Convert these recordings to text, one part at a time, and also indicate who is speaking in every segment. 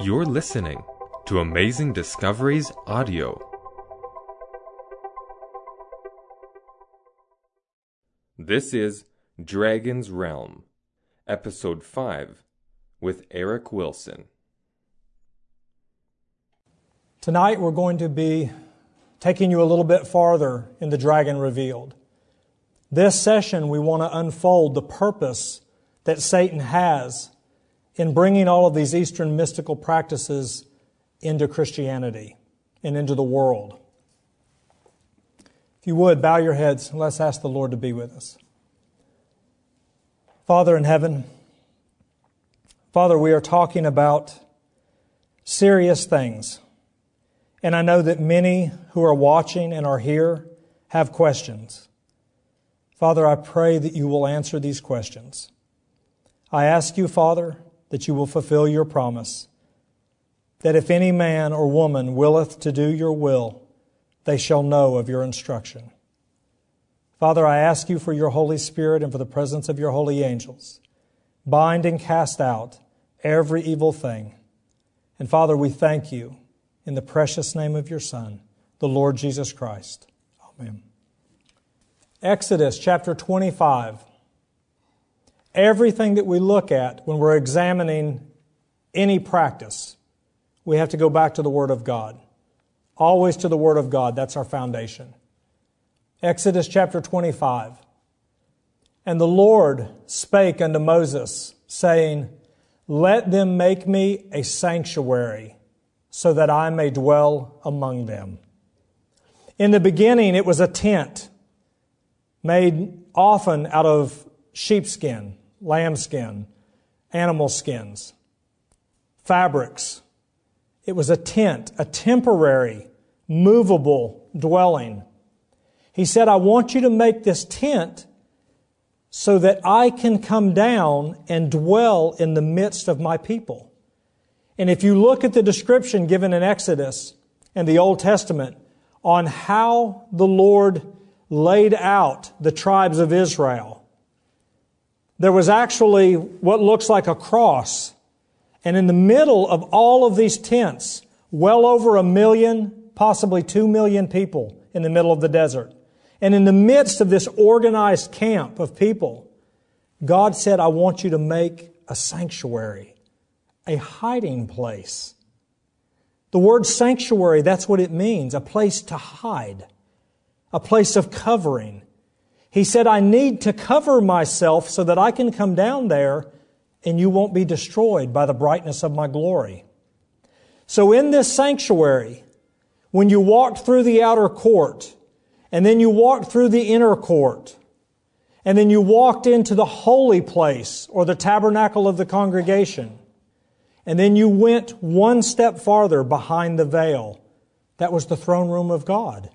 Speaker 1: You're listening to Amazing Discoveries Audio. This is Dragon's Realm, Episode 5, with Eric Wilson.
Speaker 2: Tonight we're going to be taking you a little bit farther in the Dragon Revealed. This session, we want to unfold the purpose that Satan has in bringing all of these Eastern mystical practices into Christianity and into the world. If you would, bow your heads and let's ask the Lord to be with us. Father in heaven, Father, we are talking about serious things. And I know that many who are watching and are here have questions. Father, I pray that you will answer these questions. I ask you, Father, that you will fulfill your promise, that if any man or woman willeth to do your will, they shall know of your instruction. Father, I ask you for your Holy Spirit and for the presence of your holy angels. Bind and cast out every evil thing. And Father, we thank you in the precious name of your Son, the Lord Jesus Christ. Amen. Exodus chapter 25 everything that we look at when we're examining any practice, we have to go back to the Word of God. Always to the Word of God. That's our foundation. Exodus chapter 25. And the Lord spake unto Moses, saying, Let them make me a sanctuary, so that I may dwell among them. In the beginning, it was a tent made often out of sheepskin lambskin, animal skins, fabrics. It was a tent, a temporary, movable dwelling. He said, I want you to make this tent so that I can come down and dwell in the midst of my people. And if you look at the description given in Exodus and the Old Testament on how the Lord laid out the tribes of Israel, there was actually what looks like a cross. And in the middle of all of these tents, well over a million, possibly two million people in the middle of the desert. And in the midst of this organized camp of people, God said, I want you to make a sanctuary, a hiding place. The word sanctuary, that's what it means a place to hide, a place of covering. He said, I need to cover myself so that I can come down there and you won't be destroyed by the brightness of my glory. So in this sanctuary, when you walked through the outer court, and then you walked through the inner court, and then you walked into the holy place or the tabernacle of the congregation, and then you went one step farther behind the veil. That was the throne room of God.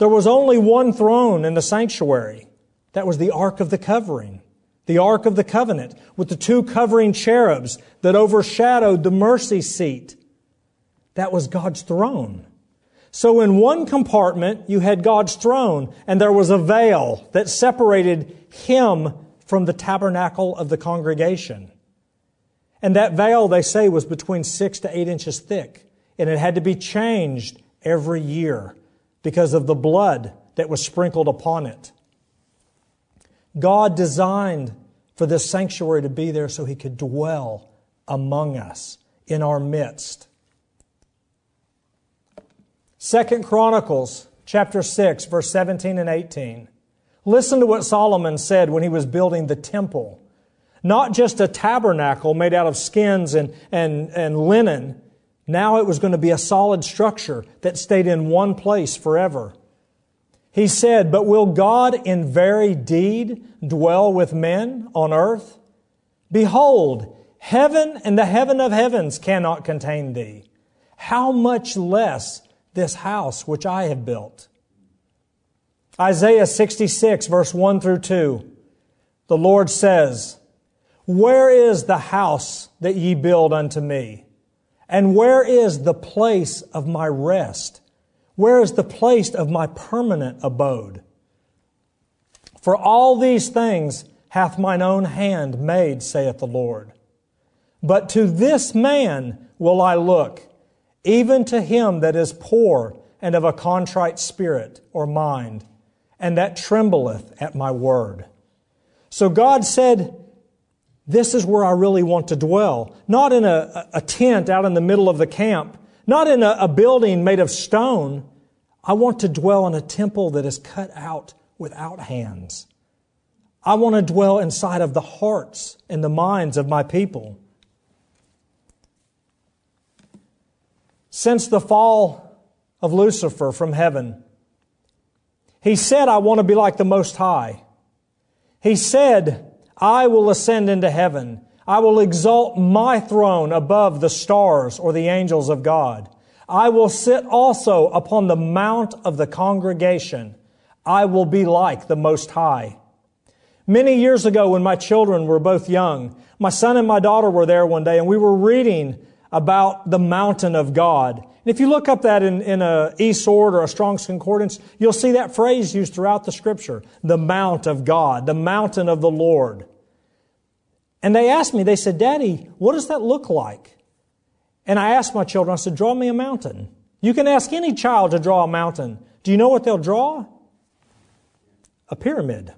Speaker 2: There was only one throne in the sanctuary. That was the Ark of the Covering, the Ark of the Covenant, with the two covering cherubs that overshadowed the mercy seat. That was God's throne. So in one compartment, you had God's throne, and there was a veil that separated him from the tabernacle of the congregation. And that veil, they say, was between six to eight inches thick, and it had to be changed every year because of the blood that was sprinkled upon it. God designed for this sanctuary to be there so he could dwell among us in our midst. Second Chronicles chapter 6 verse 17 and 18. Listen to what Solomon said when he was building the temple. Not just a tabernacle made out of skins and, and, and linen, now it was going to be a solid structure that stayed in one place forever. He said, But will God in very deed dwell with men on earth? Behold, heaven and the heaven of heavens cannot contain thee. How much less this house which I have built? Isaiah 66, verse 1 through 2. The Lord says, Where is the house that ye build unto me? And where is the place of my rest? Where is the place of my permanent abode? For all these things hath mine own hand made, saith the Lord. But to this man will I look, even to him that is poor and of a contrite spirit or mind, and that trembleth at my word. So God said, This is where I really want to dwell. Not in a, a tent out in the middle of the camp, not in a, a building made of stone. I want to dwell in a temple that is cut out without hands. I want to dwell inside of the hearts and the minds of my people. Since the fall of Lucifer from heaven, he said, I want to be like the Most High. He said, I will ascend into heaven. I will exalt my throne above the stars or the angels of God. I will sit also upon the mount of the congregation. I will be like the Most High. Many years ago, when my children were both young, my son and my daughter were there one day, and we were reading about the mountain of God. And if you look up that in, in a eSword or a Strong's Concordance, you'll see that phrase used throughout the scripture. The mount of God, the mountain of the Lord. And they asked me, they said, Daddy, what does that look like? And I asked my children, I said, draw me a mountain. You can ask any child to draw a mountain. Do you know what they'll draw? A pyramid.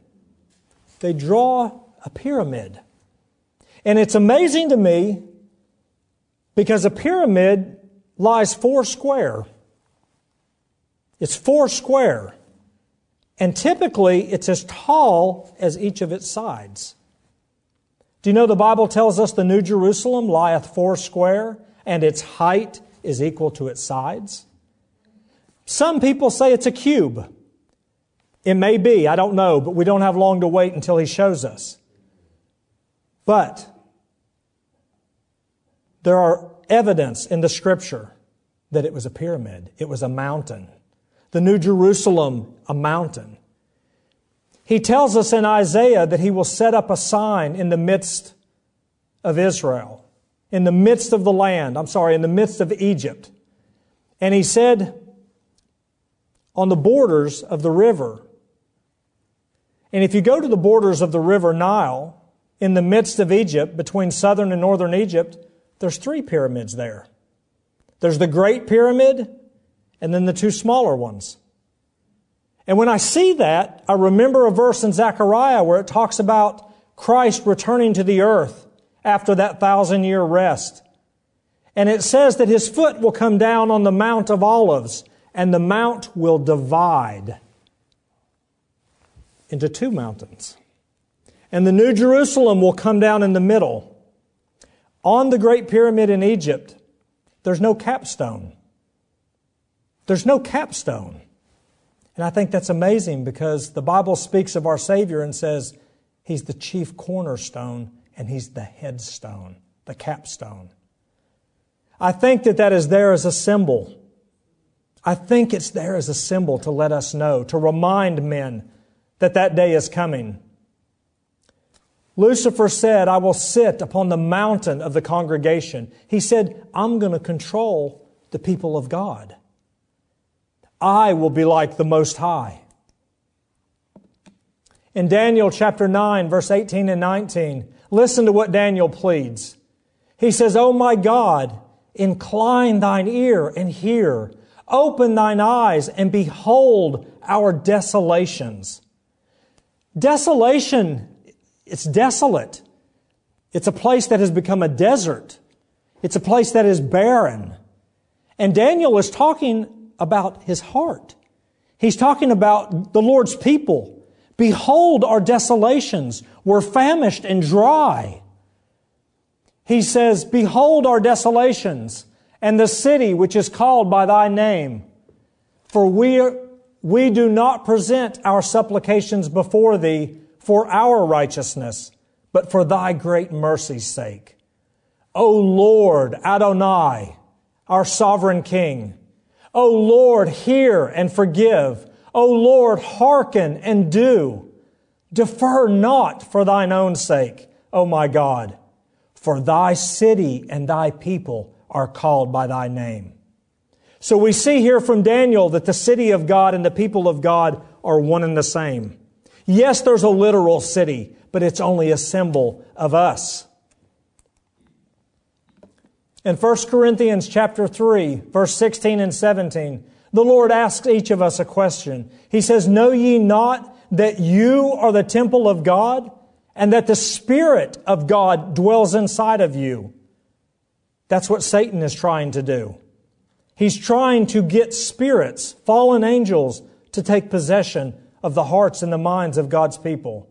Speaker 2: They draw a pyramid. And it's amazing to me because a pyramid lies four square. It's four square. And typically, it's as tall as each of its sides. Do you know the Bible tells us the New Jerusalem lieth four square, and its height is equal to its sides? Some people say it's a cube. It may be, I don't know, but we don't have long to wait until he shows us. But there are evidence in the scripture that it was a pyramid. It was a mountain. The New Jerusalem, a mountain. He tells us in Isaiah that he will set up a sign in the midst of Israel, in the midst of the land, I'm sorry, in the midst of Egypt. And he said, on the borders of the river. And if you go to the borders of the river Nile, in the midst of Egypt, between southern and northern Egypt, there's three pyramids there. There's the Great Pyramid and then the two smaller ones. And when I see that, I remember a verse in Zechariah where it talks about Christ returning to the earth after that thousand year rest. And it says that his foot will come down on the Mount of Olives and the mount will divide into two mountains. And the New Jerusalem will come down in the middle. On the Great Pyramid in Egypt, there's no capstone. There's no capstone. And I think that's amazing because the Bible speaks of our Savior and says He's the chief cornerstone and He's the headstone, the capstone. I think that that is there as a symbol. I think it's there as a symbol to let us know, to remind men that that day is coming. Lucifer said, I will sit upon the mountain of the congregation. He said, I'm going to control the people of God. I will be like the Most High. In Daniel chapter 9, verse 18 and 19, listen to what Daniel pleads. He says, Oh my God, incline thine ear and hear. Open thine eyes and behold our desolations. Desolation it's desolate. It's a place that has become a desert. It's a place that is barren. And Daniel is talking about his heart. He's talking about the Lord's people. Behold our desolations. We're famished and dry. He says, Behold our desolations and the city which is called by thy name. For we, we do not present our supplications before thee for our righteousness, but for thy great mercy's sake. O Lord Adonai, our sovereign King. O Lord, hear and forgive. O Lord, hearken and do. Defer not for thine own sake, O my God, for thy city and thy people are called by thy name. So we see here from Daniel that the city of God and the people of God are one and the same. Yes, there's a literal city, but it's only a symbol of us. In 1 Corinthians chapter 3, verse 16 and 17, the Lord asks each of us a question. He says, Know ye not that you are the temple of God and that the Spirit of God dwells inside of you? That's what Satan is trying to do. He's trying to get spirits, fallen angels, to take possession of the hearts and the minds of God's people.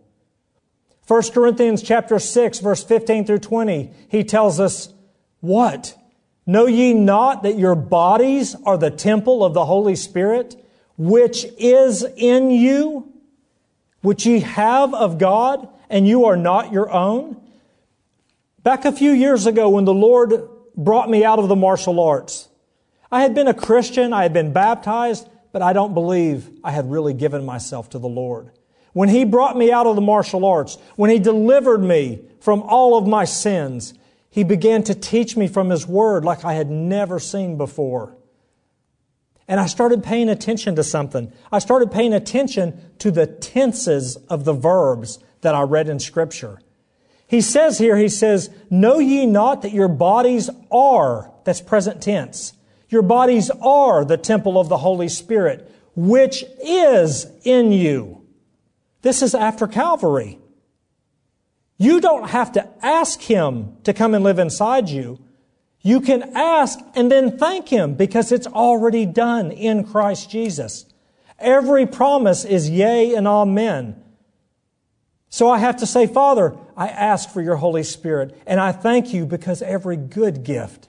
Speaker 2: 1 Corinthians chapter 6 verse 15 through 20, he tells us, what? Know ye not that your bodies are the temple of the Holy Spirit, which is in you, which ye have of God, and you are not your own? Back a few years ago when the Lord brought me out of the martial arts, I had been a Christian, I had been baptized, but I don't believe I had really given myself to the Lord. When He brought me out of the martial arts, when He delivered me from all of my sins, He began to teach me from His Word like I had never seen before. And I started paying attention to something. I started paying attention to the tenses of the verbs that I read in Scripture. He says here, He says, Know ye not that your bodies are, that's present tense, your bodies are the temple of the Holy Spirit, which is in you. This is after Calvary. You don't have to ask Him to come and live inside you. You can ask and then thank Him because it's already done in Christ Jesus. Every promise is yea and amen. So I have to say, Father, I ask for your Holy Spirit and I thank you because every good gift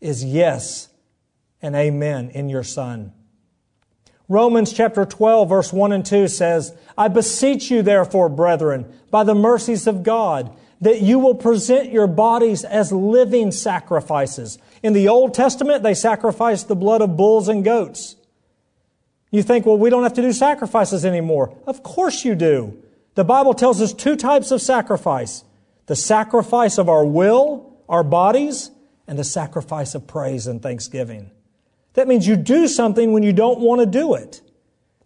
Speaker 2: is yes and amen in your Son. Romans chapter 12 verse 1 and 2 says, I beseech you therefore, brethren, by the mercies of God, that you will present your bodies as living sacrifices. In the Old Testament, they sacrificed the blood of bulls and goats. You think, well, we don't have to do sacrifices anymore. Of course you do. The Bible tells us two types of sacrifice. The sacrifice of our will, our bodies, and the sacrifice of praise and thanksgiving. That means you do something when you don't want to do it.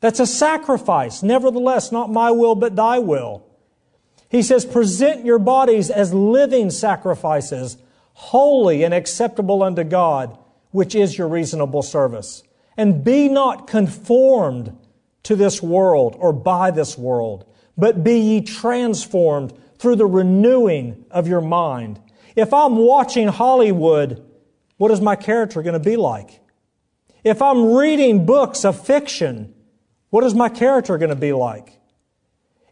Speaker 2: That's a sacrifice. Nevertheless, not my will, but thy will. He says, present your bodies as living sacrifices, holy and acceptable unto God, which is your reasonable service. And be not conformed to this world or by this world, but be ye transformed through the renewing of your mind. If I'm watching Hollywood, what is my character going to be like? If I'm reading books of fiction, what is my character going to be like?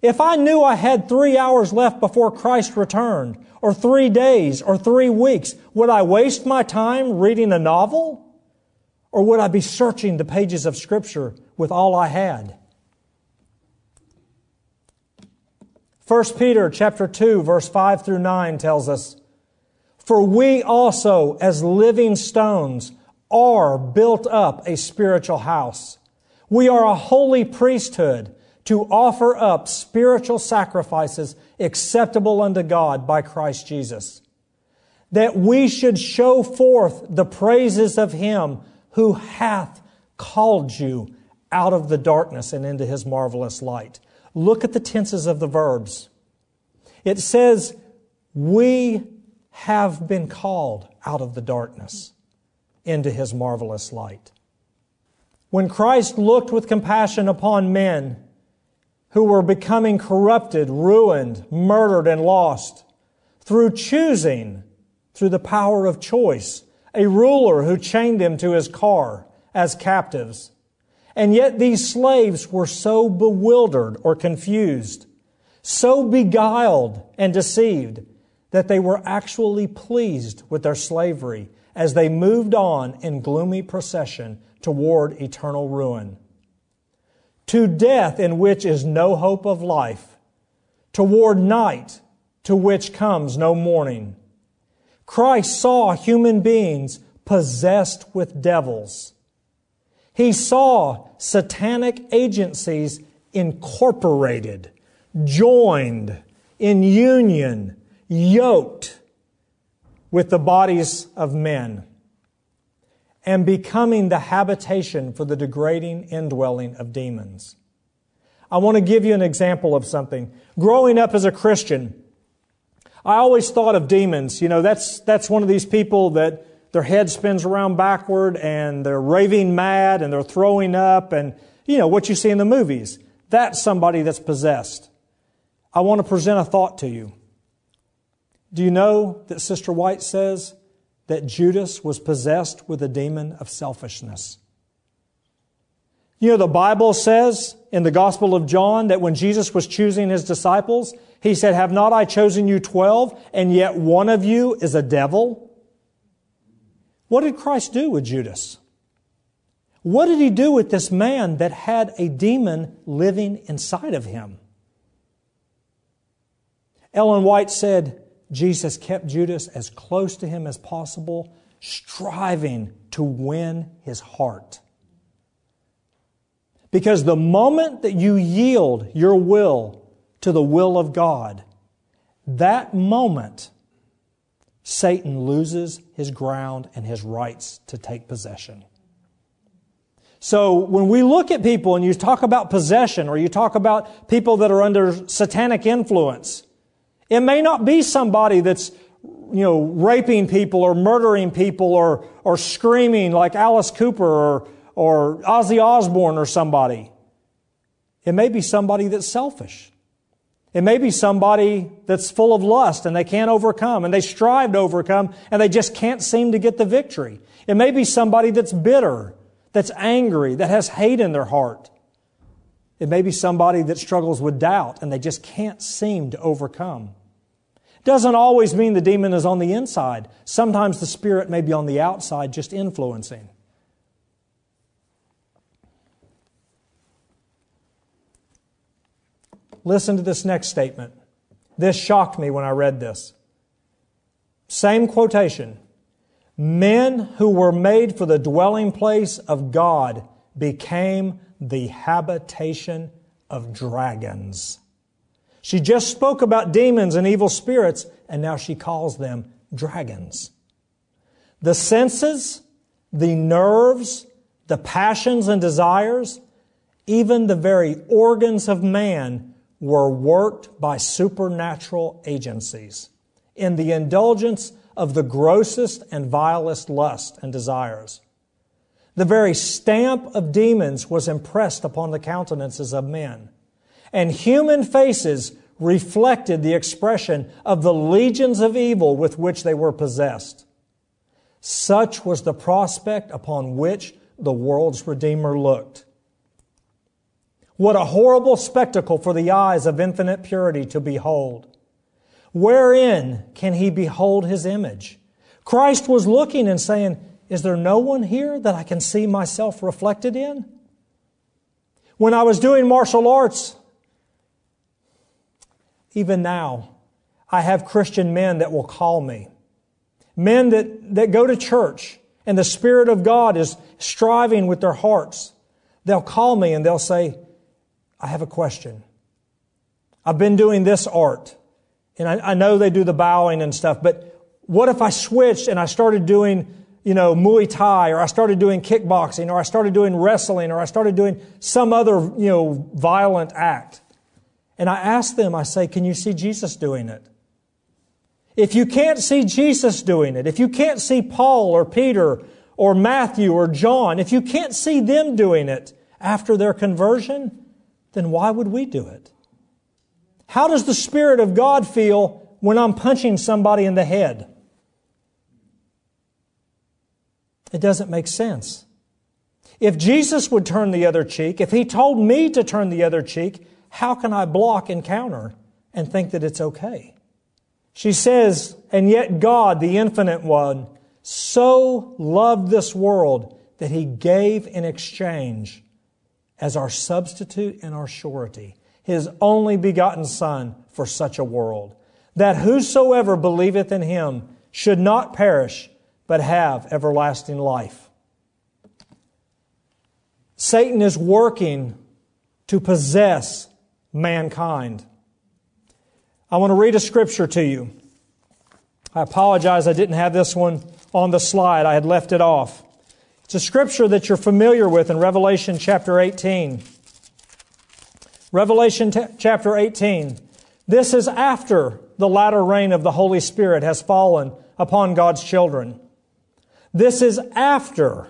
Speaker 2: If I knew I had three hours left before Christ returned, or three days, or three weeks, would I waste my time reading a novel? Or would I be searching the pages of Scripture with all I had? 1 Peter chapter 2 verse 5 through 9 tells us, For we also as living stones are built up a spiritual house. We are a holy priesthood to offer up spiritual sacrifices acceptable unto God by Christ Jesus. That we should show forth the praises of Him who hath called you out of the darkness and into His marvelous light. Look at the tenses of the verbs. It says, we have been called out of the darkness into his marvelous light. When Christ looked with compassion upon men who were becoming corrupted, ruined, murdered, and lost, through choosing, through the power of choice, a ruler who chained them to his car as captives. And yet these slaves were so bewildered or confused, so beguiled and deceived, that they were actually pleased with their slavery as they moved on in gloomy procession toward eternal ruin. To death in which is no hope of life, toward night to which comes no morning. Christ saw human beings possessed with devils. He saw satanic agencies incorporated, joined, in union, yoked with the bodies of men and becoming the habitation for the degrading indwelling of demons. I want to give you an example of something. Growing up as a Christian, I always thought of demons. You know, that's, that's one of these people that their head spins around backward and they're raving mad and they're throwing up and, you know, what you see in the movies. That's somebody that's possessed. I want to present a thought to you. Do you know that Sister White says that Judas was possessed with a demon of selfishness? You know, the Bible says in the Gospel of John that when Jesus was choosing his disciples, he said, Have not I chosen you twelve, and yet one of you is a devil? What did Christ do with Judas? What did he do with this man that had a demon living inside of him? Ellen White said Jesus kept Judas as close to him as possible, striving to win his heart. Because the moment that you yield your will to the will of God, that moment, Satan loses his ground and his rights to take possession. So when we look at people and you talk about possession or you talk about people that are under satanic influence, it may not be somebody that's you know, raping people or murdering people or, or screaming like Alice Cooper or, or Ozzy Osbourne or somebody. It may be somebody that's selfish. It may be somebody that's full of lust and they can't overcome and they strive to overcome and they just can't seem to get the victory. It may be somebody that's bitter, that's angry, that has hate in their heart. It may be somebody that struggles with doubt and they just can't seem to overcome. Doesn't always mean the demon is on the inside. Sometimes the spirit may be on the outside just influencing. Listen to this next statement. This shocked me when I read this. Same quotation. Men who were made for the dwelling place of God became the habitation of dragons. She just spoke about demons and evil spirits, and now she calls them dragons. The senses, the nerves, the passions and desires, even the very organs of man were worked by supernatural agencies in the indulgence of the grossest and vilest lust and desires. The very stamp of demons was impressed upon the countenances of men, and human faces reflected the expression of the legions of evil with which they were possessed. Such was the prospect upon which the world's Redeemer looked. What a horrible spectacle for the eyes of infinite purity to behold. Wherein can he behold his image? Christ was looking and saying, Is there no one here that I can see myself reflected in? When I was doing martial arts, even now, I have Christian men that will call me. Men that, that go to church and the Spirit of God is striving with their hearts. They'll call me and they'll say, I have a question. I've been doing this art, and I, I know they do the bowing and stuff, but what if I switched and I started doing, you know, Muay Thai, or I started doing kickboxing, or I started doing wrestling, or I started doing some other, you know, violent act? And I ask them, I say, can you see Jesus doing it? If you can't see Jesus doing it, if you can't see Paul or Peter or Matthew or John, if you can't see them doing it after their conversion, then why would we do it? How does the Spirit of God feel when I'm punching somebody in the head? It doesn't make sense. If Jesus would turn the other cheek, if He told me to turn the other cheek, how can I block and counter and think that it's okay? She says, and yet God, the infinite one, so loved this world that He gave in exchange as our substitute and our surety, his only begotten Son for such a world, that whosoever believeth in him should not perish, but have everlasting life. Satan is working to possess mankind. I want to read a scripture to you. I apologize, I didn't have this one on the slide, I had left it off. It's a scripture that you're familiar with in Revelation chapter 18. Revelation t- chapter 18. This is after the latter rain of the Holy Spirit has fallen upon God's children. This is after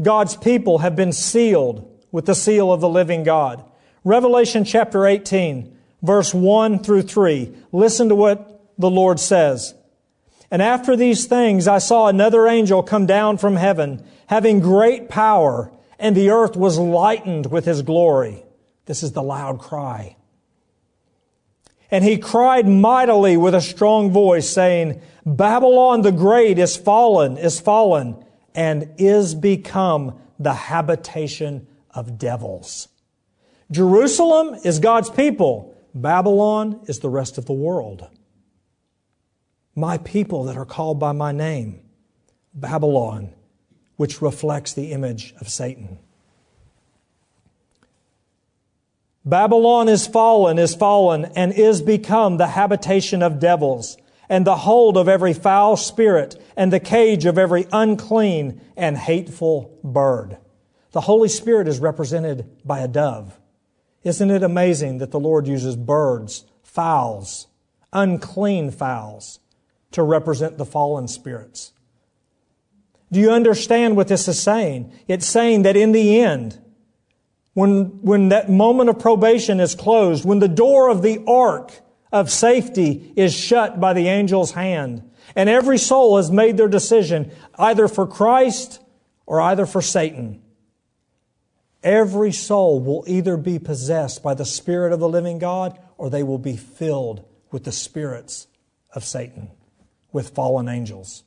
Speaker 2: God's people have been sealed with the seal of the living God. Revelation chapter 18, verse 1 through 3. Listen to what the Lord says. And after these things, I saw another angel come down from heaven, having great power, and the earth was lightened with his glory. This is the loud cry. And he cried mightily with a strong voice, saying, Babylon the Great is fallen, is fallen, and is become the habitation of devils. Jerusalem is God's people. Babylon is the rest of the world. My people that are called by my name. Babylon, which reflects the image of Satan. Babylon is fallen, is fallen, and is become the habitation of devils, and the hold of every foul spirit, and the cage of every unclean and hateful bird. The Holy Spirit is represented by a dove. Isn't it amazing that the Lord uses birds, fowls, unclean fowls, to represent the fallen spirits? Do you understand what this is saying? It's saying that in the end, when, when that moment of probation is closed, when the door of the ark of safety is shut by the angel's hand, and every soul has made their decision either for Christ or either for Satan. Every soul will either be possessed by the Spirit of the living God or they will be filled with the spirits of Satan, with fallen angels.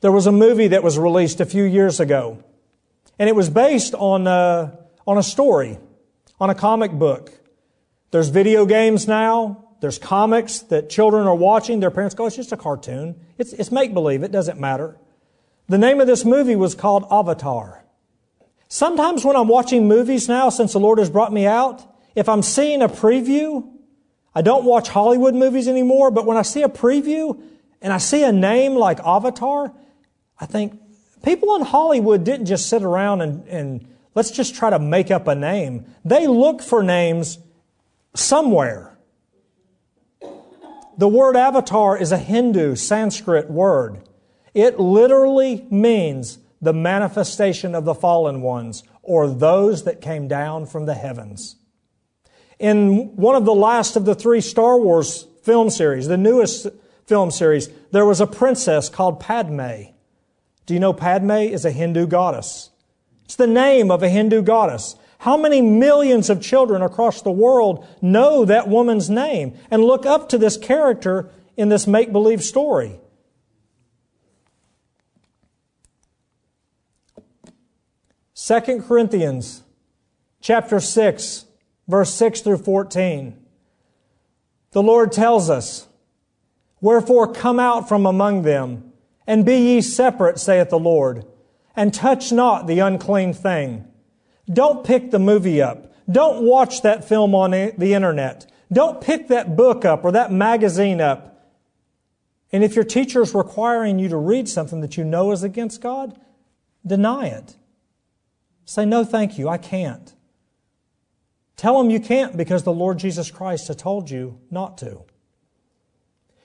Speaker 2: There was a movie that was released a few years ago and it was based on, uh, on a story, on a comic book. There's video games now. There's comics that children are watching. Their parents go, it's just a cartoon. It's, it's make believe. It doesn't matter. The name of this movie was called Avatar. Sometimes when I'm watching movies now, since the Lord has brought me out, if I'm seeing a preview, I don't watch Hollywood movies anymore, but when I see a preview and I see a name like Avatar, I think, People in Hollywood didn't just sit around and, and let's just try to make up a name. They look for names somewhere. The word avatar is a Hindu Sanskrit word. It literally means the manifestation of the fallen ones or those that came down from the heavens. In one of the last of the three Star Wars film series, the newest film series, there was a princess called Padme. Do you know Padme is a Hindu goddess? It's the name of a Hindu goddess. How many millions of children across the world know that woman's name and look up to this character in this make believe story? Second Corinthians chapter 6 verse 6 through 14. The Lord tells us, Wherefore come out from among them and be ye separate, saith the Lord, and touch not the unclean thing. Don't pick the movie up. Don't watch that film on the internet. Don't pick that book up or that magazine up. And if your teacher is requiring you to read something that you know is against God, deny it. Say, no, thank you, I can't. Tell them you can't because the Lord Jesus Christ has told you not to.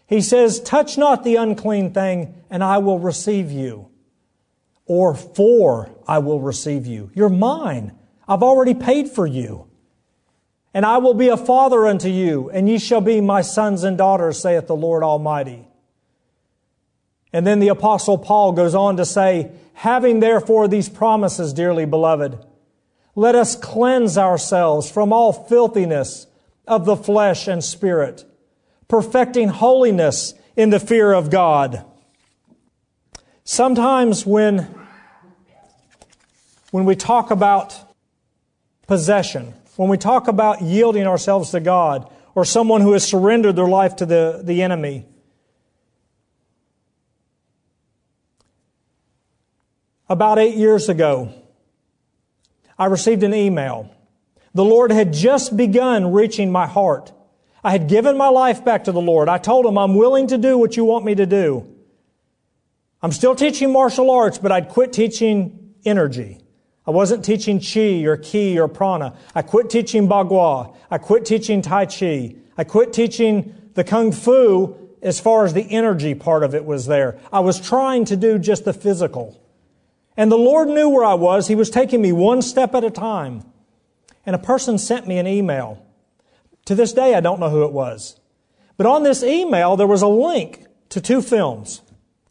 Speaker 2: He says, touch not the unclean thing and I will receive you. Or for I will receive you. You're mine. I've already paid for you. And I will be a father unto you, and ye shall be my sons and daughters, saith the Lord Almighty. And then the apostle Paul goes on to say, having therefore these promises, dearly beloved, let us cleanse ourselves from all filthiness of the flesh and spirit perfecting holiness in the fear of God. Sometimes when, when we talk about possession, when we talk about yielding ourselves to God, or someone who has surrendered their life to the, the enemy, about eight years ago, I received an email. The Lord had just begun reaching my heart. I had given my life back to the Lord. I told him, I'm willing to do what you want me to do. I'm still teaching martial arts, but I'd quit teaching energy. I wasn't teaching chi or ki or prana. I quit teaching bagua. I quit teaching tai chi. I quit teaching the kung fu as far as the energy part of it was there. I was trying to do just the physical. And the Lord knew where I was. He was taking me one step at a time. And a person sent me an email. To this day, I don't know who it was. But on this email, there was a link to two films.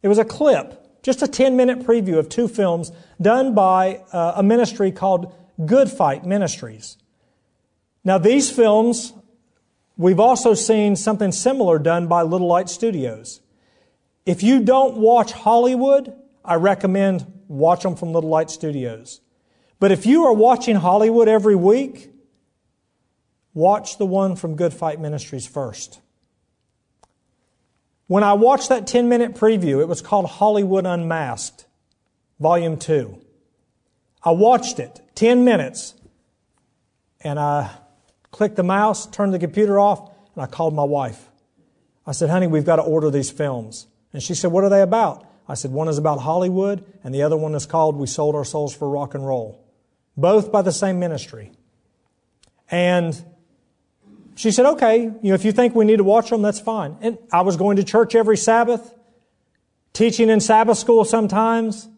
Speaker 2: It was a clip, just a 10 minute preview of two films done by uh, a ministry called Good Fight Ministries. Now, these films, we've also seen something similar done by Little Light Studios. If you don't watch Hollywood, I recommend watch them from Little Light Studios. But if you are watching Hollywood every week, watch the one from Good Fight Ministries first. When I watched that 10 minute preview, it was called Hollywood Unmasked, Volume 2. I watched it, 10 minutes, and I clicked the mouse, turned the computer off, and I called my wife. I said, honey, we've got to order these films. And she said, what are they about? I said, one is about Hollywood, and the other one is called We Sold Our Souls for Rock and Roll. Both by the same ministry. And she said, okay, you know, if you think we need to watch them, that's fine. And I was going to church every Sabbath, teaching in Sabbath school sometimes.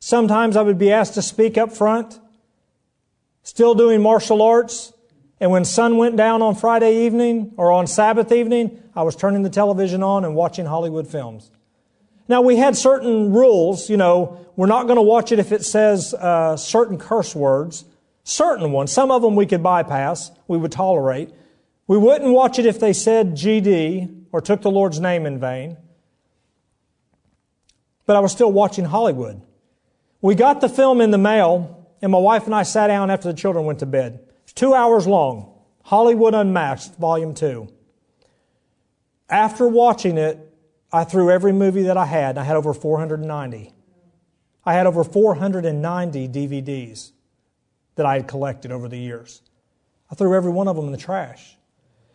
Speaker 2: Sometimes I would be asked to speak up front, still doing martial arts. And when sun went down on Friday evening or on Sabbath evening, I was turning the television on and watching Hollywood films. Now we had certain rules, you know, we're not going to watch it if it says uh, certain curse words, certain ones. Some of them we could bypass, we would tolerate. We wouldn't watch it if they said GD or took the Lord's name in vain. But I was still watching Hollywood. We got the film in the mail, and my wife and I sat down after the children went to bed. It's two hours long. Hollywood Unmasked, Volume 2. After watching it, I threw every movie that I had, and I had over 490. I had over 490 DVDs that I had collected over the years. I threw every one of them in the trash.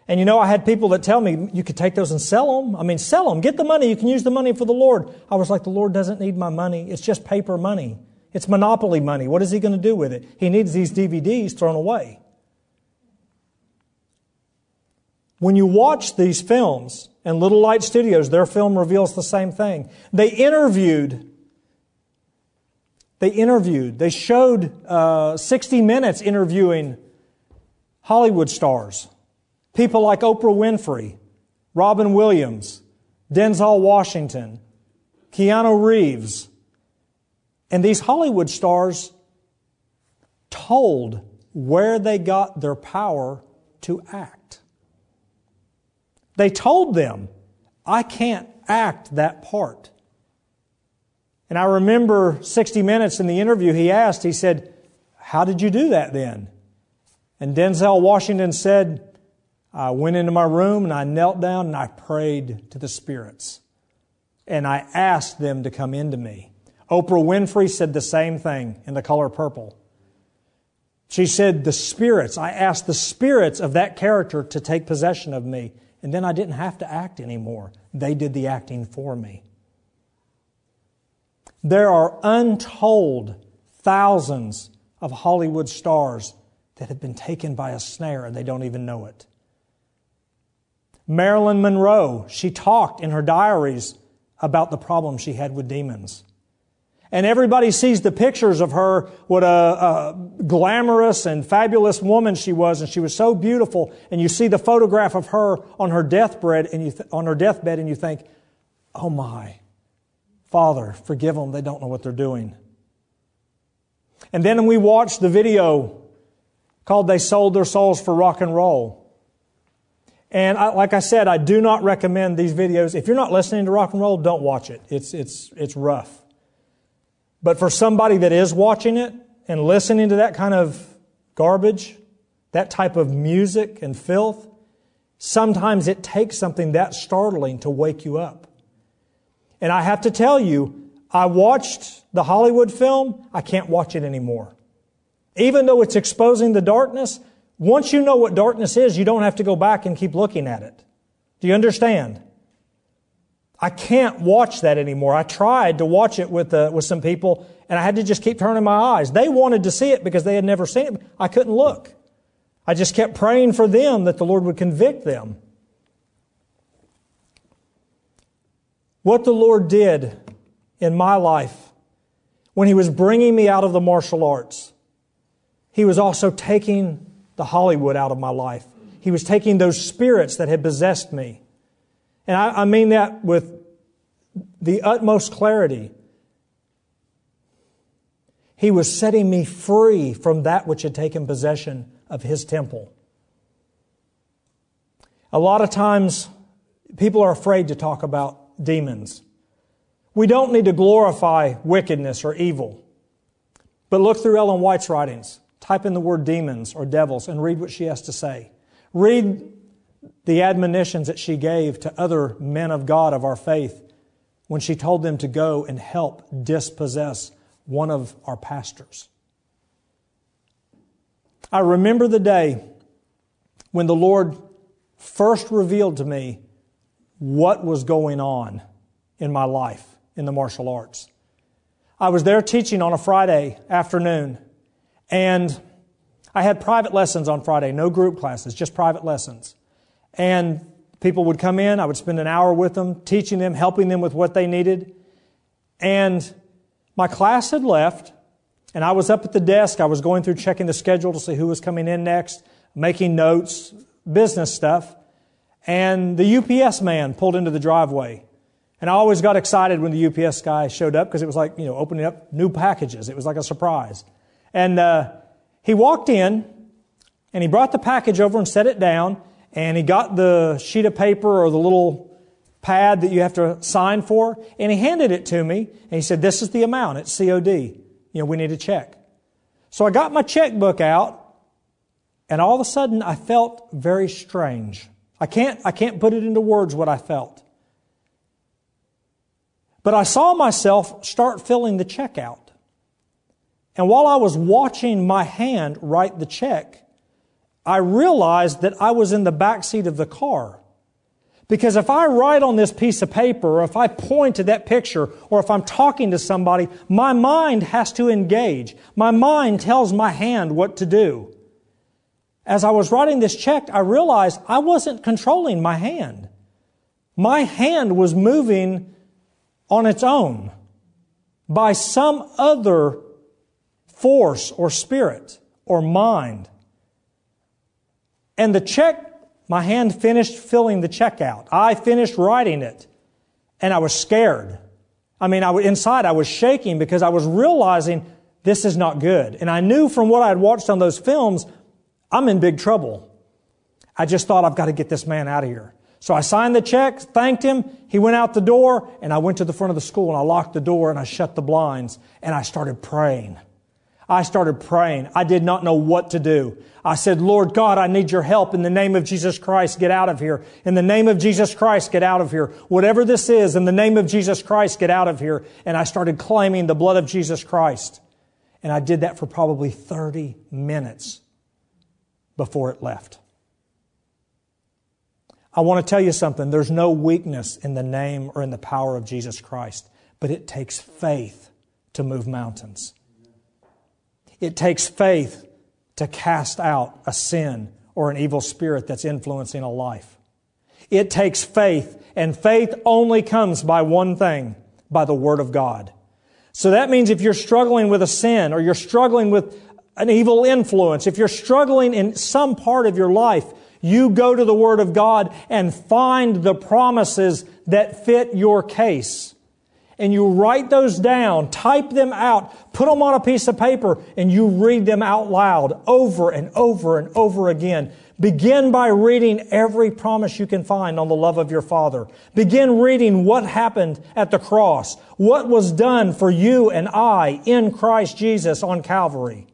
Speaker 2: And you know, I had people that tell me, you could take those and sell them. I mean, sell them. Get the money. You can use the money for the Lord. I was like, the Lord doesn't need my money. It's just paper money. It's monopoly money. What is he going to do with it? He needs these DVDs thrown away. When you watch these films, and Little Light Studios, their film reveals the same thing. They interviewed, they interviewed, they showed uh, 60 Minutes interviewing Hollywood stars. People like Oprah Winfrey, Robin Williams, Denzel Washington, Keanu Reeves. And these Hollywood stars told where they got their power to act. They told them, I can't act that part. And I remember 60 Minutes in the interview, he asked, he said, How did you do that then? And Denzel Washington said, I went into my room and I knelt down and I prayed to the spirits. And I asked them to come into me. Oprah Winfrey said the same thing in the color purple. She said, The spirits, I asked the spirits of that character to take possession of me. And then I didn't have to act anymore. They did the acting for me. There are untold thousands of Hollywood stars that have been taken by a snare and they don't even know it. Marilyn Monroe, she talked in her diaries about the problem she had with demons. And everybody sees the pictures of her, what a, a, glamorous and fabulous woman she was, and she was so beautiful. And you see the photograph of her on her deathbed, and you th- on her deathbed, and you think, "Oh my, Father, forgive them; they don't know what they're doing." And then we watched the video called "They Sold Their Souls for Rock and Roll." And I, like I said, I do not recommend these videos. If you're not listening to rock and roll, don't watch it. It's it's it's rough. But for somebody that is watching it and listening to that kind of garbage, that type of music and filth, sometimes it takes something that startling to wake you up. And I have to tell you, I watched the Hollywood film, I can't watch it anymore. Even though it's exposing the darkness, once you know what darkness is, you don't have to go back and keep looking at it. Do you understand? I can't watch that anymore. I tried to watch it with, uh, with some people, and I had to just keep turning my eyes. They wanted to see it because they had never seen it. I couldn't look. I just kept praying for them that the Lord would convict them. what the Lord did in my life when He was bringing me out of the martial arts, He was also taking the Hollywood out of my life. He was taking those spirits that had possessed me. And I, I mean that with the utmost clarity. He was setting me free from that which had taken possession of His temple. A lot of times, people are afraid to talk about demons. We don't need to glorify wickedness or evil. But look through Ellen White's writings. Type in the word demons or devils and read what she has to say. Read the admonitions that she gave to other men of God of our faith when she told them to go and help dispossess one of our pastors. I remember the day when the Lord first revealed to me what was going on in my life in the martial arts. I was there teaching on a Friday afternoon, and I had private lessons on Friday, no group classes, just private lessons. And people would come in, I would spend an hour with them, teaching them, helping them with what they needed. And my class had left, and I was up at the desk. I was going through checking the schedule to see who was coming in next, making notes, business stuff. And the UPS man pulled into the driveway. And I always got excited when the UPS guy showed up because it was like, you know, opening up new packages. It was like a surprise. And uh, he walked in and he brought the package over and set it down. And he got the sheet of paper or the little pad that you have to sign for, and he handed it to me, and he said, This is the amount, it's COD. You know, we need a check. So I got my checkbook out, and all of a sudden I felt very strange. I can't, I can't put it into words what I felt. But I saw myself start filling the check out. And while I was watching my hand write the check, I realized that I was in the back seat of the car. Because if I write on this piece of paper, or if I point to that picture, or if I'm talking to somebody, my mind has to engage. My mind tells my hand what to do. As I was writing this check, I realized I wasn't controlling my hand. My hand was moving on its own by some other force or spirit or mind. And the check my hand finished filling the check out. I finished writing it. And I was scared. I mean, I, inside I was shaking because I was realizing this is not good. And I knew from what I had watched on those films, I'm in big trouble. I just thought I've got to get this man out of here. So I signed the check, thanked him. He went out the door and I went to the front of the school and I locked the door and I shut the blinds and I started praying. I started praying. I did not know what to do. I said, Lord God, I need your help in the name of Jesus Christ. Get out of here. In the name of Jesus Christ, get out of here. Whatever this is, in the name of Jesus Christ, get out of here. And I started claiming the blood of Jesus Christ. And I did that for probably 30 minutes before it left. I want to tell you something. There's no weakness in the name or in the power of Jesus Christ, but it takes faith to move mountains. It takes faith to cast out a sin or an evil spirit that's influencing a life. It takes faith, and faith only comes by one thing by the Word of God. So that means if you're struggling with a sin or you're struggling with an evil influence, if you're struggling in some part of your life, you go to the Word of God and find the promises that fit your case and you write those down, type them out, put them on a piece of paper, and you read them out loud over and over and over again. Begin by reading every promise you can find on the love of your Father. Begin reading what happened at the cross, what was done for you and I in Christ Jesus on Calvary.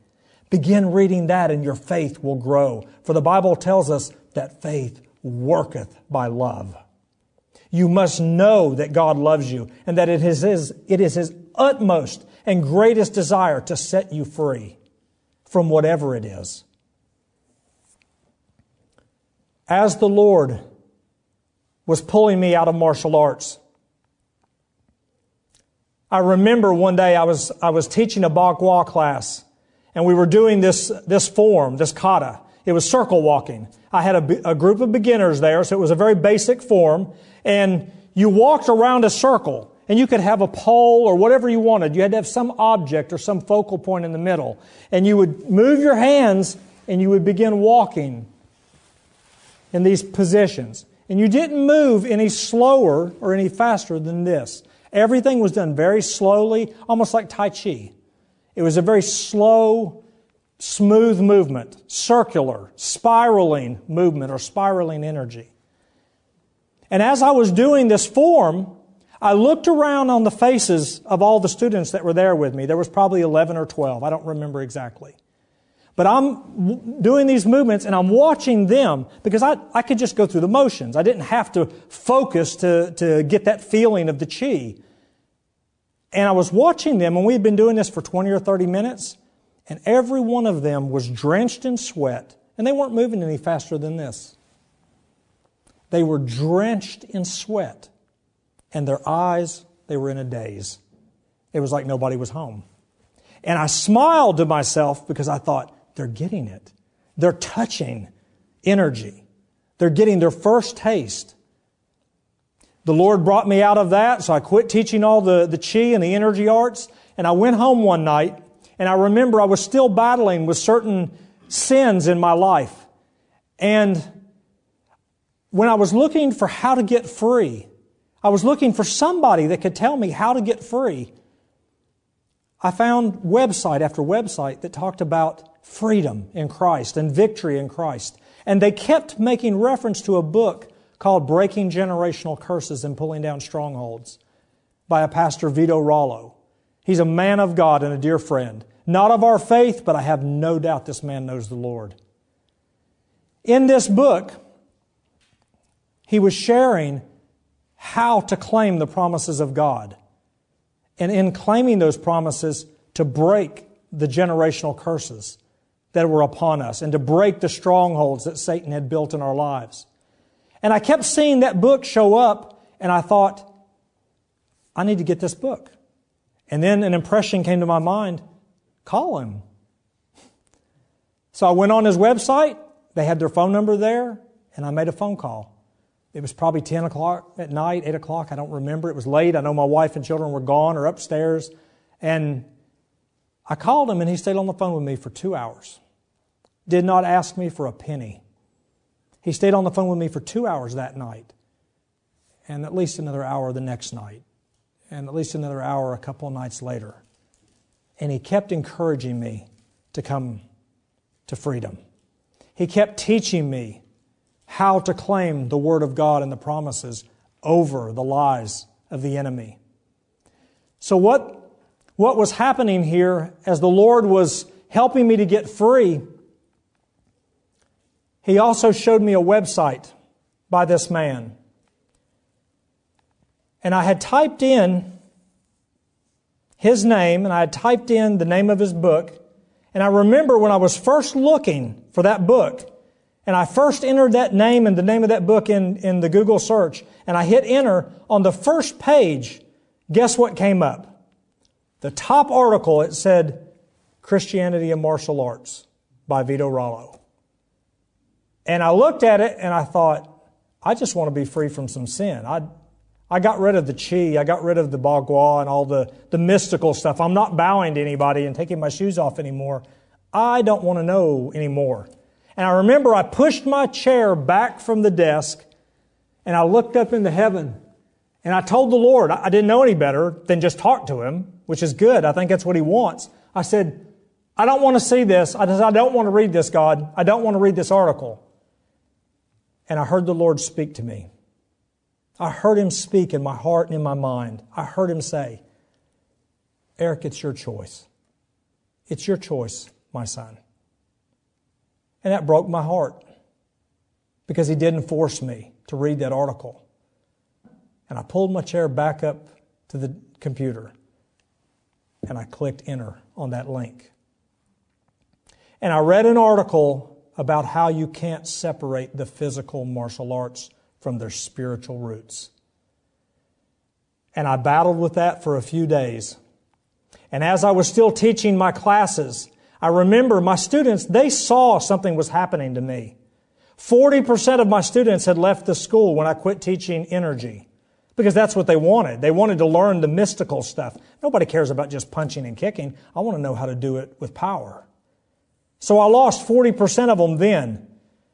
Speaker 2: Begin reading that and your faith will grow. For the Bible tells us that faith worketh by love. You must know that God loves you and that it is His, it is His utmost and greatest desire to set you free from whatever it is. As the Lord was pulling me out of martial arts, I remember one day I was, I was teaching a Bagua class and we were doing this, this form, this kata. It was circle walking. I had a, a group of beginners there, so it was a very basic form. And you walked around a circle and you could have a pole or whatever you wanted. You had to have some object or some focal point in the middle. And you would move your hands and you would begin walking in these positions. And you didn't move any slower or any faster than this. Everything was done very slowly, almost like Tai Chi. It was a very slow, smooth movement, circular, spiraling movement or spiraling energy. And as I was doing this form, I looked around on the faces of all the students that were there with me. There was probably 11 or 12. I don't remember exactly. But I'm doing these movements and I'm watching them because I, I could just go through the motions. I didn't have to focus to, to get that feeling of the chi. And I was watching them and we had been doing this for 20 or 30 minutes and every one of them was drenched in sweat and they weren't moving any faster than this. They were drenched in sweat and their eyes, they were in a daze. It was like nobody was home. And I smiled to myself because I thought, they're getting it. They're touching energy. They're getting their first taste. The Lord brought me out of that, so I quit teaching all the, the chi and the energy arts, and I went home one night, and I remember I was still battling with certain sins in my life. And when I was looking for how to get free, I was looking for somebody that could tell me how to get free. I found website after website that talked about freedom in Christ and victory in Christ. And they kept making reference to a book called Breaking Generational Curses and Pulling Down Strongholds by a pastor, Vito Rallo. He's a man of God and a dear friend. Not of our faith, but I have no doubt this man knows the Lord. In this book, he was sharing how to claim the promises of God. And in claiming those promises, to break the generational curses that were upon us and to break the strongholds that Satan had built in our lives. And I kept seeing that book show up, and I thought, I need to get this book. And then an impression came to my mind call him. So I went on his website, they had their phone number there, and I made a phone call. It was probably 10 o'clock at night, 8 o'clock. I don't remember. It was late. I know my wife and children were gone or upstairs. And I called him and he stayed on the phone with me for two hours. Did not ask me for a penny. He stayed on the phone with me for two hours that night and at least another hour the next night and at least another hour a couple of nights later. And he kept encouraging me to come to freedom. He kept teaching me how to claim the Word of God and the promises over the lies of the enemy. So, what, what was happening here as the Lord was helping me to get free? He also showed me a website by this man. And I had typed in his name and I had typed in the name of his book. And I remember when I was first looking for that book, and I first entered that name and the name of that book in, in the Google search, and I hit enter on the first page. Guess what came up? The top article, it said Christianity and Martial Arts by Vito Rallo. And I looked at it and I thought, I just want to be free from some sin. I, I got rid of the chi, I got rid of the bagua and all the, the mystical stuff. I'm not bowing to anybody and taking my shoes off anymore. I don't want to know anymore. And I remember I pushed my chair back from the desk and I looked up into heaven and I told the Lord, I didn't know any better than just talk to him, which is good. I think that's what he wants. I said, I don't want to see this. I, just, I don't want to read this, God. I don't want to read this article. And I heard the Lord speak to me. I heard him speak in my heart and in my mind. I heard him say, Eric, it's your choice. It's your choice, my son. And that broke my heart because he didn't force me to read that article. And I pulled my chair back up to the computer and I clicked enter on that link. And I read an article about how you can't separate the physical martial arts from their spiritual roots. And I battled with that for a few days. And as I was still teaching my classes, I remember my students, they saw something was happening to me. 40% of my students had left the school when I quit teaching energy. because that's what they wanted. They wanted to learn the mystical stuff. Nobody cares about just punching and kicking. I want to know how to do it with power. So I lost 40% of them then.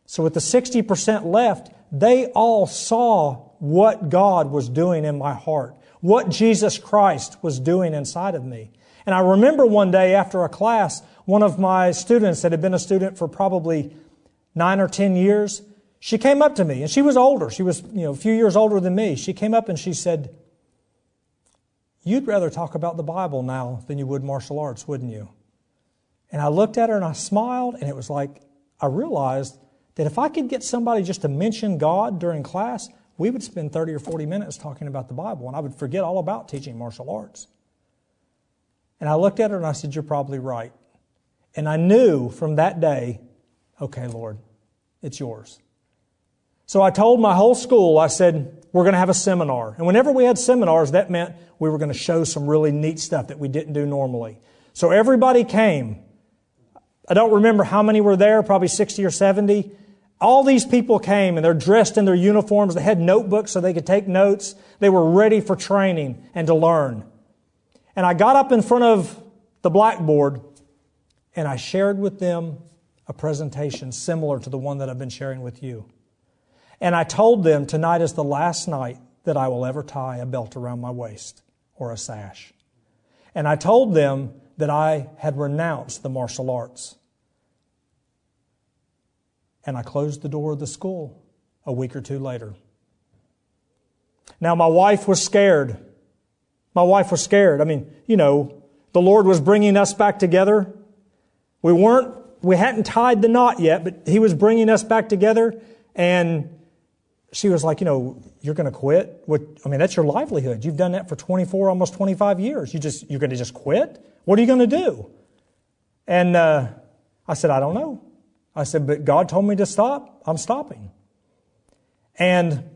Speaker 2: So with the 60% left, they all saw what God was doing in my heart, what Jesus Christ was doing inside of me. And I remember one day after a class, one of my students that had been a student for probably nine or 10 years, she came up to me and she was older. She was, you know, a few years older than me. She came up and she said, You'd rather talk about the Bible now than you would martial arts, wouldn't you? And I looked at her and I smiled, and it was like I realized that if I could get somebody just to mention God during class, we would spend 30 or 40 minutes talking about the Bible, and I would forget all about teaching martial arts. And I looked at her and I said, You're probably right. And I knew from that day, okay, Lord, it's yours. So I told my whole school, I said, we're going to have a seminar. And whenever we had seminars, that meant we were going to show some really neat stuff that we didn't do normally. So everybody came. I don't remember how many were there, probably 60 or 70. All these people came and they're dressed in their uniforms. They had notebooks so they could take notes. They were ready for training and to learn. And I got up in front of the blackboard and I shared with them a presentation similar to the one that I've been sharing with you. And I told them tonight is the last night that I will ever tie a belt around my waist or a sash. And I told them that I had renounced the martial arts. And I closed the door of the school a week or two later. Now, my wife was scared my wife was scared. I mean, you know, the Lord was bringing us back together. We weren't, we hadn't tied the knot yet, but He was bringing us back together. And she was like, you know, you're going to quit? What, I mean, that's your livelihood. You've done that for 24, almost 25 years. You just, you're going to just quit? What are you going to do? And uh, I said, I don't know. I said, but God told me to stop. I'm stopping. And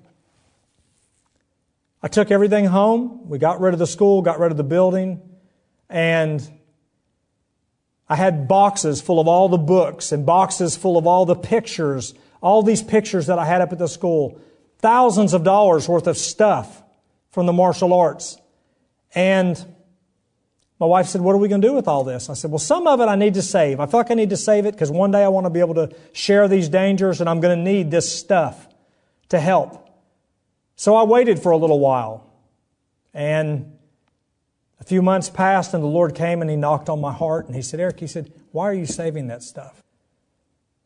Speaker 2: I took everything home. We got rid of the school, got rid of the building, and I had boxes full of all the books and boxes full of all the pictures, all these pictures that I had up at the school, thousands of dollars worth of stuff from the martial arts. And my wife said, What are we going to do with all this? I said, Well, some of it I need to save. I feel like I need to save it because one day I want to be able to share these dangers and I'm going to need this stuff to help. So I waited for a little while. And a few months passed, and the Lord came and He knocked on my heart. And He said, Eric, He said, why are you saving that stuff?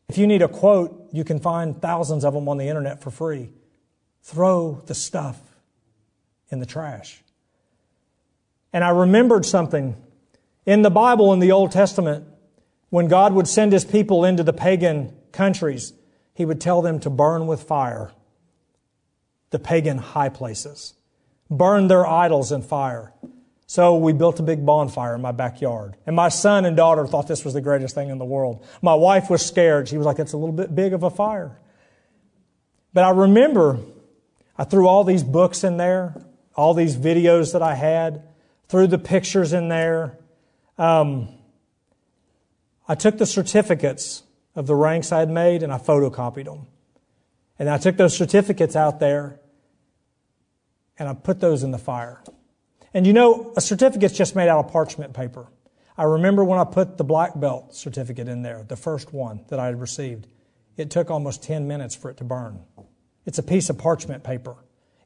Speaker 2: If you need a quote, you can find thousands of them on the internet for free. Throw the stuff in the trash. And I remembered something. In the Bible, in the Old Testament, when God would send His people into the pagan countries, He would tell them to burn with fire the pagan high places, burn their idols in fire. So we built a big bonfire in my backyard. And my son and daughter thought this was the greatest thing in the world. My wife was scared. She was like, it's a little bit big of a fire. But I remember I threw all these books in there, all these videos that I had, threw the pictures in there. Um, I took the certificates of the ranks I had made and I photocopied them. And I took those certificates out there and I put those in the fire. And you know, a certificate's just made out of parchment paper. I remember when I put the black belt certificate in there, the first one that I had received, it took almost 10 minutes for it to burn. It's a piece of parchment paper.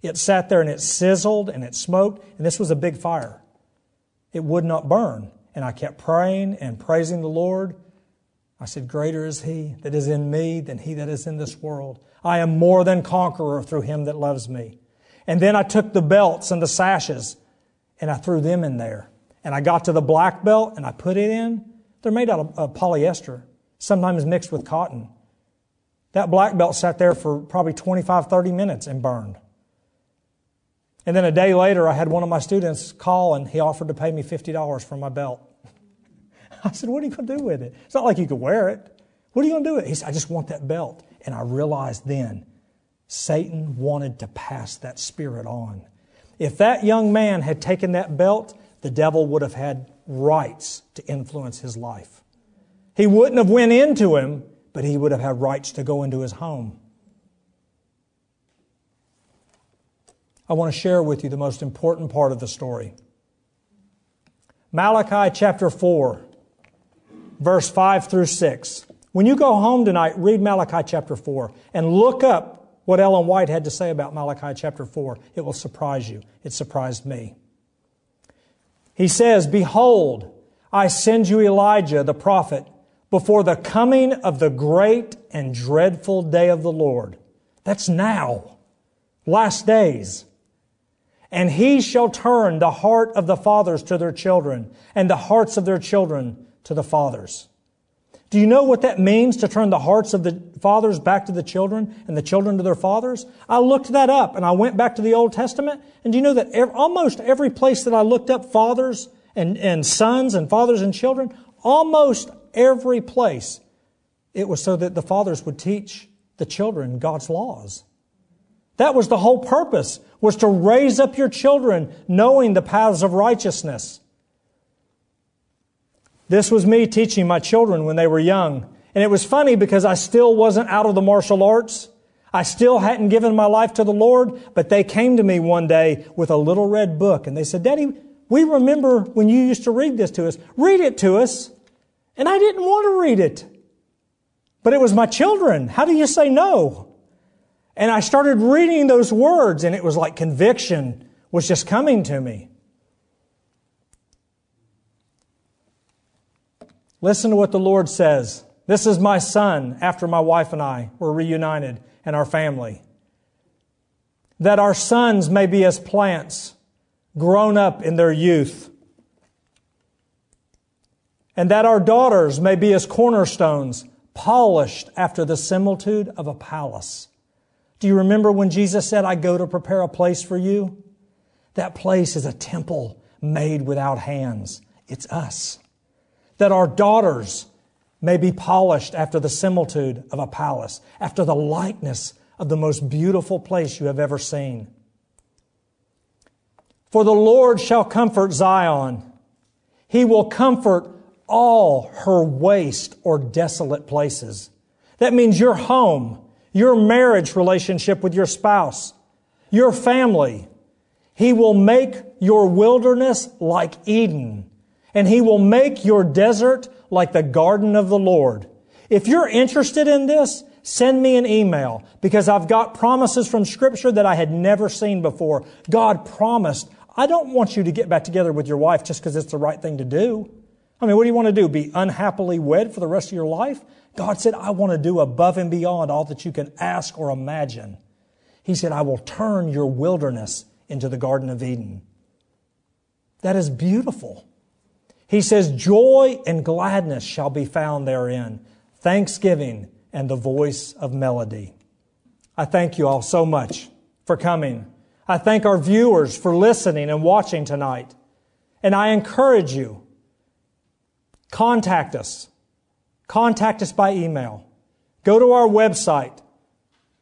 Speaker 2: It sat there and it sizzled and it smoked, and this was a big fire. It would not burn. And I kept praying and praising the Lord. I said, Greater is He that is in me than He that is in this world. I am more than conqueror through Him that loves me. And then I took the belts and the sashes and I threw them in there. And I got to the black belt and I put it in. They're made out of, of polyester, sometimes mixed with cotton. That black belt sat there for probably 25, 30 minutes and burned. And then a day later, I had one of my students call and he offered to pay me $50 for my belt. I said, What are you going to do with it? It's not like you could wear it. What are you going to do with it? He said, I just want that belt. And I realized then Satan wanted to pass that spirit on. If that young man had taken that belt, the devil would have had rights to influence his life. He wouldn't have went into him, but he would have had rights to go into his home. I want to share with you the most important part of the story. Malachi chapter 4, verse 5 through 6. When you go home tonight, read Malachi chapter 4 and look up what Ellen White had to say about Malachi chapter 4. It will surprise you. It surprised me. He says, Behold, I send you Elijah the prophet before the coming of the great and dreadful day of the Lord. That's now. Last days. And he shall turn the heart of the fathers to their children, and the hearts of their children to the fathers. Do you know what that means to turn the hearts of the fathers back to the children and the children to their fathers? I looked that up and I went back to the Old Testament. And do you know that every, almost every place that I looked up fathers and, and sons and fathers and children, almost every place, it was so that the fathers would teach the children God's laws. That was the whole purpose, was to raise up your children knowing the paths of righteousness. This was me teaching my children when they were young. And it was funny because I still wasn't out of the martial arts. I still hadn't given my life to the Lord, but they came to me one day with a little red book and they said, Daddy, we remember when you used to read this to us. Read it to us. And I didn't want to read it. But it was my children. How do you say no? And I started reading those words, and it was like conviction was just coming to me. Listen to what the Lord says. This is my son after my wife and I were reunited and our family. That our sons may be as plants grown up in their youth. And that our daughters may be as cornerstones polished after the similitude of a palace. Do you remember when Jesus said, I go to prepare a place for you? That place is a temple made without hands. It's us. That our daughters may be polished after the similitude of a palace, after the likeness of the most beautiful place you have ever seen. For the Lord shall comfort Zion. He will comfort all her waste or desolate places. That means your home, your marriage relationship with your spouse, your family. He will make your wilderness like Eden, and He will make your desert like the garden of the Lord. If you're interested in this, send me an email because I've got promises from Scripture that I had never seen before. God promised, I don't want you to get back together with your wife just because it's the right thing to do. I mean, what do you want to do? Be unhappily wed for the rest of your life? God said, I want to do above and beyond all that you can ask or imagine. He said, I will turn your wilderness into the Garden of Eden. That is beautiful. He says, Joy and gladness shall be found therein, thanksgiving and the voice of melody. I thank you all so much for coming. I thank our viewers for listening and watching tonight. And I encourage you, contact us contact us by email. Go to our website,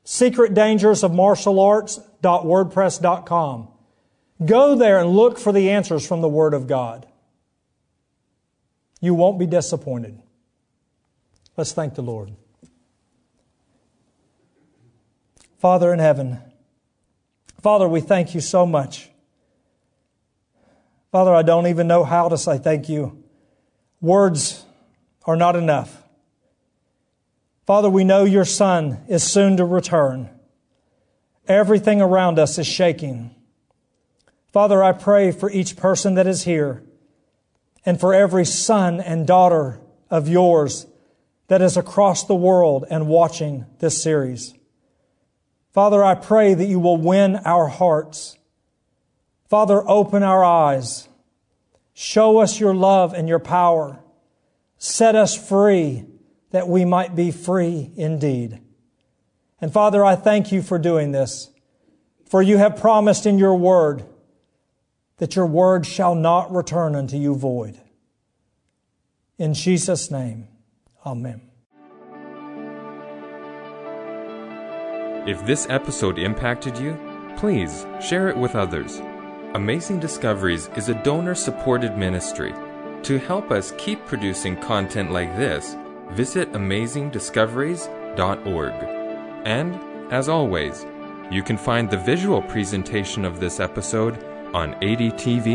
Speaker 2: secretdangersofmartialarts.wordpress.com. Go there and look for the answers from the Word of God. You won't be disappointed. Let's thank the Lord. Father in heaven, Father, we thank you so much. Father, I don't even know how to say thank you. Words are not enough. Father, we know your Son is soon to return. Everything around us is shaking. Father, I pray for each person that is here and for every son and daughter of yours that is across the world and watching this series. Father, I pray that you will win our hearts. Father, open our eyes. Show us your love and your power set us free that we might be free indeed. And Father, I thank you for doing this, for you have promised in your word that your word shall not return unto you void. In Jesus' name, amen.
Speaker 1: If this episode impacted you, please share it with others. Amazing Discoveries is a donor supported ministry to help us keep producing content like this, visit amazingdiscoveries.org. And, as always, You can find the visual presentation of this episode on adtv.watch.